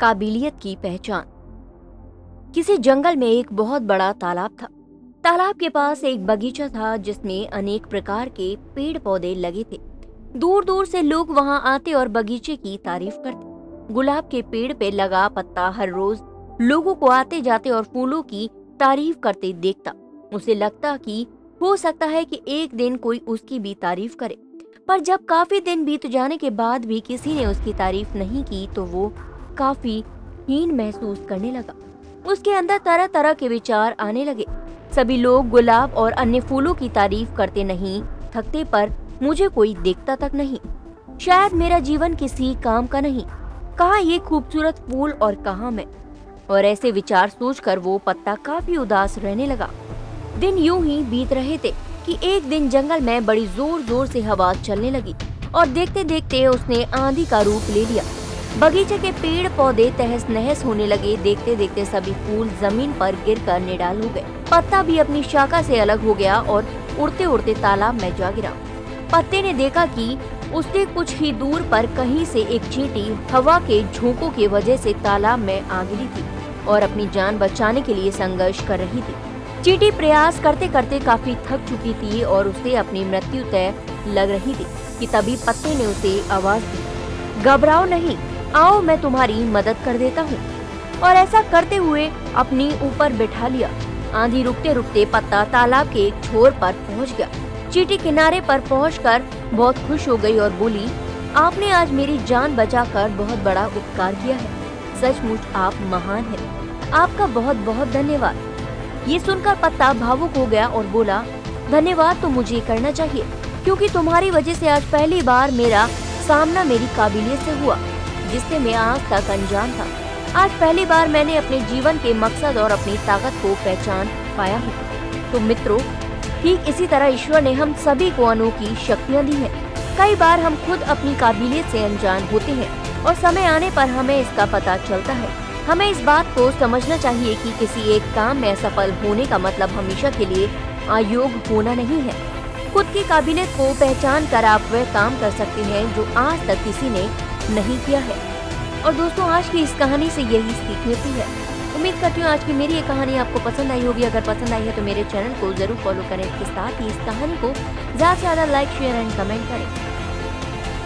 काबिलियत की पहचान। किसी जंगल में एक बहुत बड़ा तालाब था। तालाब के पास एक बगीचा था जिसमें अनेक प्रकार के पेड़ पौधे लगे थे। दूर दूर से लोग वहाँ आते और बगीचे की तारीफ़ करते। गुलाब के पेड़ पे लगा पत्ता हर रोज लोगों को आते जाते और फूलों की तारीफ़ करते देखता। उसे लगता कि हो सकता है कि एक दिन कोई उसकी भी तारीफ़ करे। पर जब काफ़ी दिन बीत जाने के बाद भी किसी ने उसकी तारीफ़ नहीं की तो वो काफ़ी हीन महसूस करने लगा। उसके अंदर तरह तरह के विचार आने लगे। सभी लोग गुलाब और अन्य फूलों की तारीफ़ करते नहीं, थकते पर मुझे कोई देखता तक नहीं। शायद मेरा जीवन किसी काम का नहीं। कहा ये खूबसूरत फूल और कहा मैं? और ऐसे विचार सोचकर वो पत्ता काफ़ी उदास रहने लगा। दिन यूँ ही बीत रहे थे कि एक दिन जंगल में बड़ी ज़ोर ज़ोर से हवा चलने लगी और देखते देखते उसने आंधी का रूप ले लिया। बगीचे के पेड़ पौधे तहस नहस होने लगे। देखते देखते सभी फूल ज़मीन पर गिर कर निडाल हो गए। पत्ता भी अपनी शाखा से अलग हो गया और उड़ते उड़ते तालाब में जा गिरा। पत्ते ने देखा कि उसके कुछ ही दूर पर कहीं से एक चींटी हवा के झोंकों की वजह से तालाब में आ गिरी थी और अपनी जान बचाने के लिए संघर्ष कर रही थी। चींटी प्रयास करते करते काफ़ी थक चुकी थी और उसे अपनी मृत्यु तय लग रही थी कि तभी पत्ते ने उसे आवाज़ दी। घबराओ नहीं। आओ मैं तुम्हारी मदद कर देता हूँ। और ऐसा करते हुए अपनी ऊपर बैठा लिया। आंधी रुकते रुकते पत्ता तालाब के एक छोर पर पहुँच गया। चीटी किनारे पर पहुंचकर बहुत खुश हो गई और बोली, आपने आज मेरी जान बचाकर बहुत बड़ा उपकार किया है। सचमुच आप महान है। आपका बहुत बहुत धन्यवाद। ये सुनकर पत्ता भावुक हो गया और बोला, धन्यवाद तो मुझे करना चाहिए, क्योंकि तुम्हारी वजह से आज पहली बार मेरा सामना मेरी काबिलियत से हुआ। जिससे मैं आज तक अनजान था। आज पहली बार मैंने अपने जीवन के मकसद और अपनी ताकत को पहचान पाया है। तो मित्रों, ठीक इसी तरह ईश्वर ने हम सभी को अनोखी शक्तियाँ दी हैं। कई बार हम खुद अपनी काबिलियत से अनजान होते हैं और समय आने पर हमें इसका पता चलता है। हमें इस बात को समझना चाहिए कि किसी एक काम में सफल होने का मतलब हमेशा के लिए अयोग होना नहीं है। खुद की काबिलियत को पहचान कर आप वह काम कर सकते हैं जो आज तक किसी ने नहीं किया है। और दोस्तों, आज की इस कहानी से यही सीख मिलती है। उम्मीद करती हूँ आज की मेरी ये कहानी आपको पसंद आई होगी। अगर पसंद आई है तो मेरे चैनल को ज़रूर फॉलो करें। इसके साथ ही इस कहानी को ज़्यादा से ज़्यादा लाइक, शेयर एंड कमेंट करें।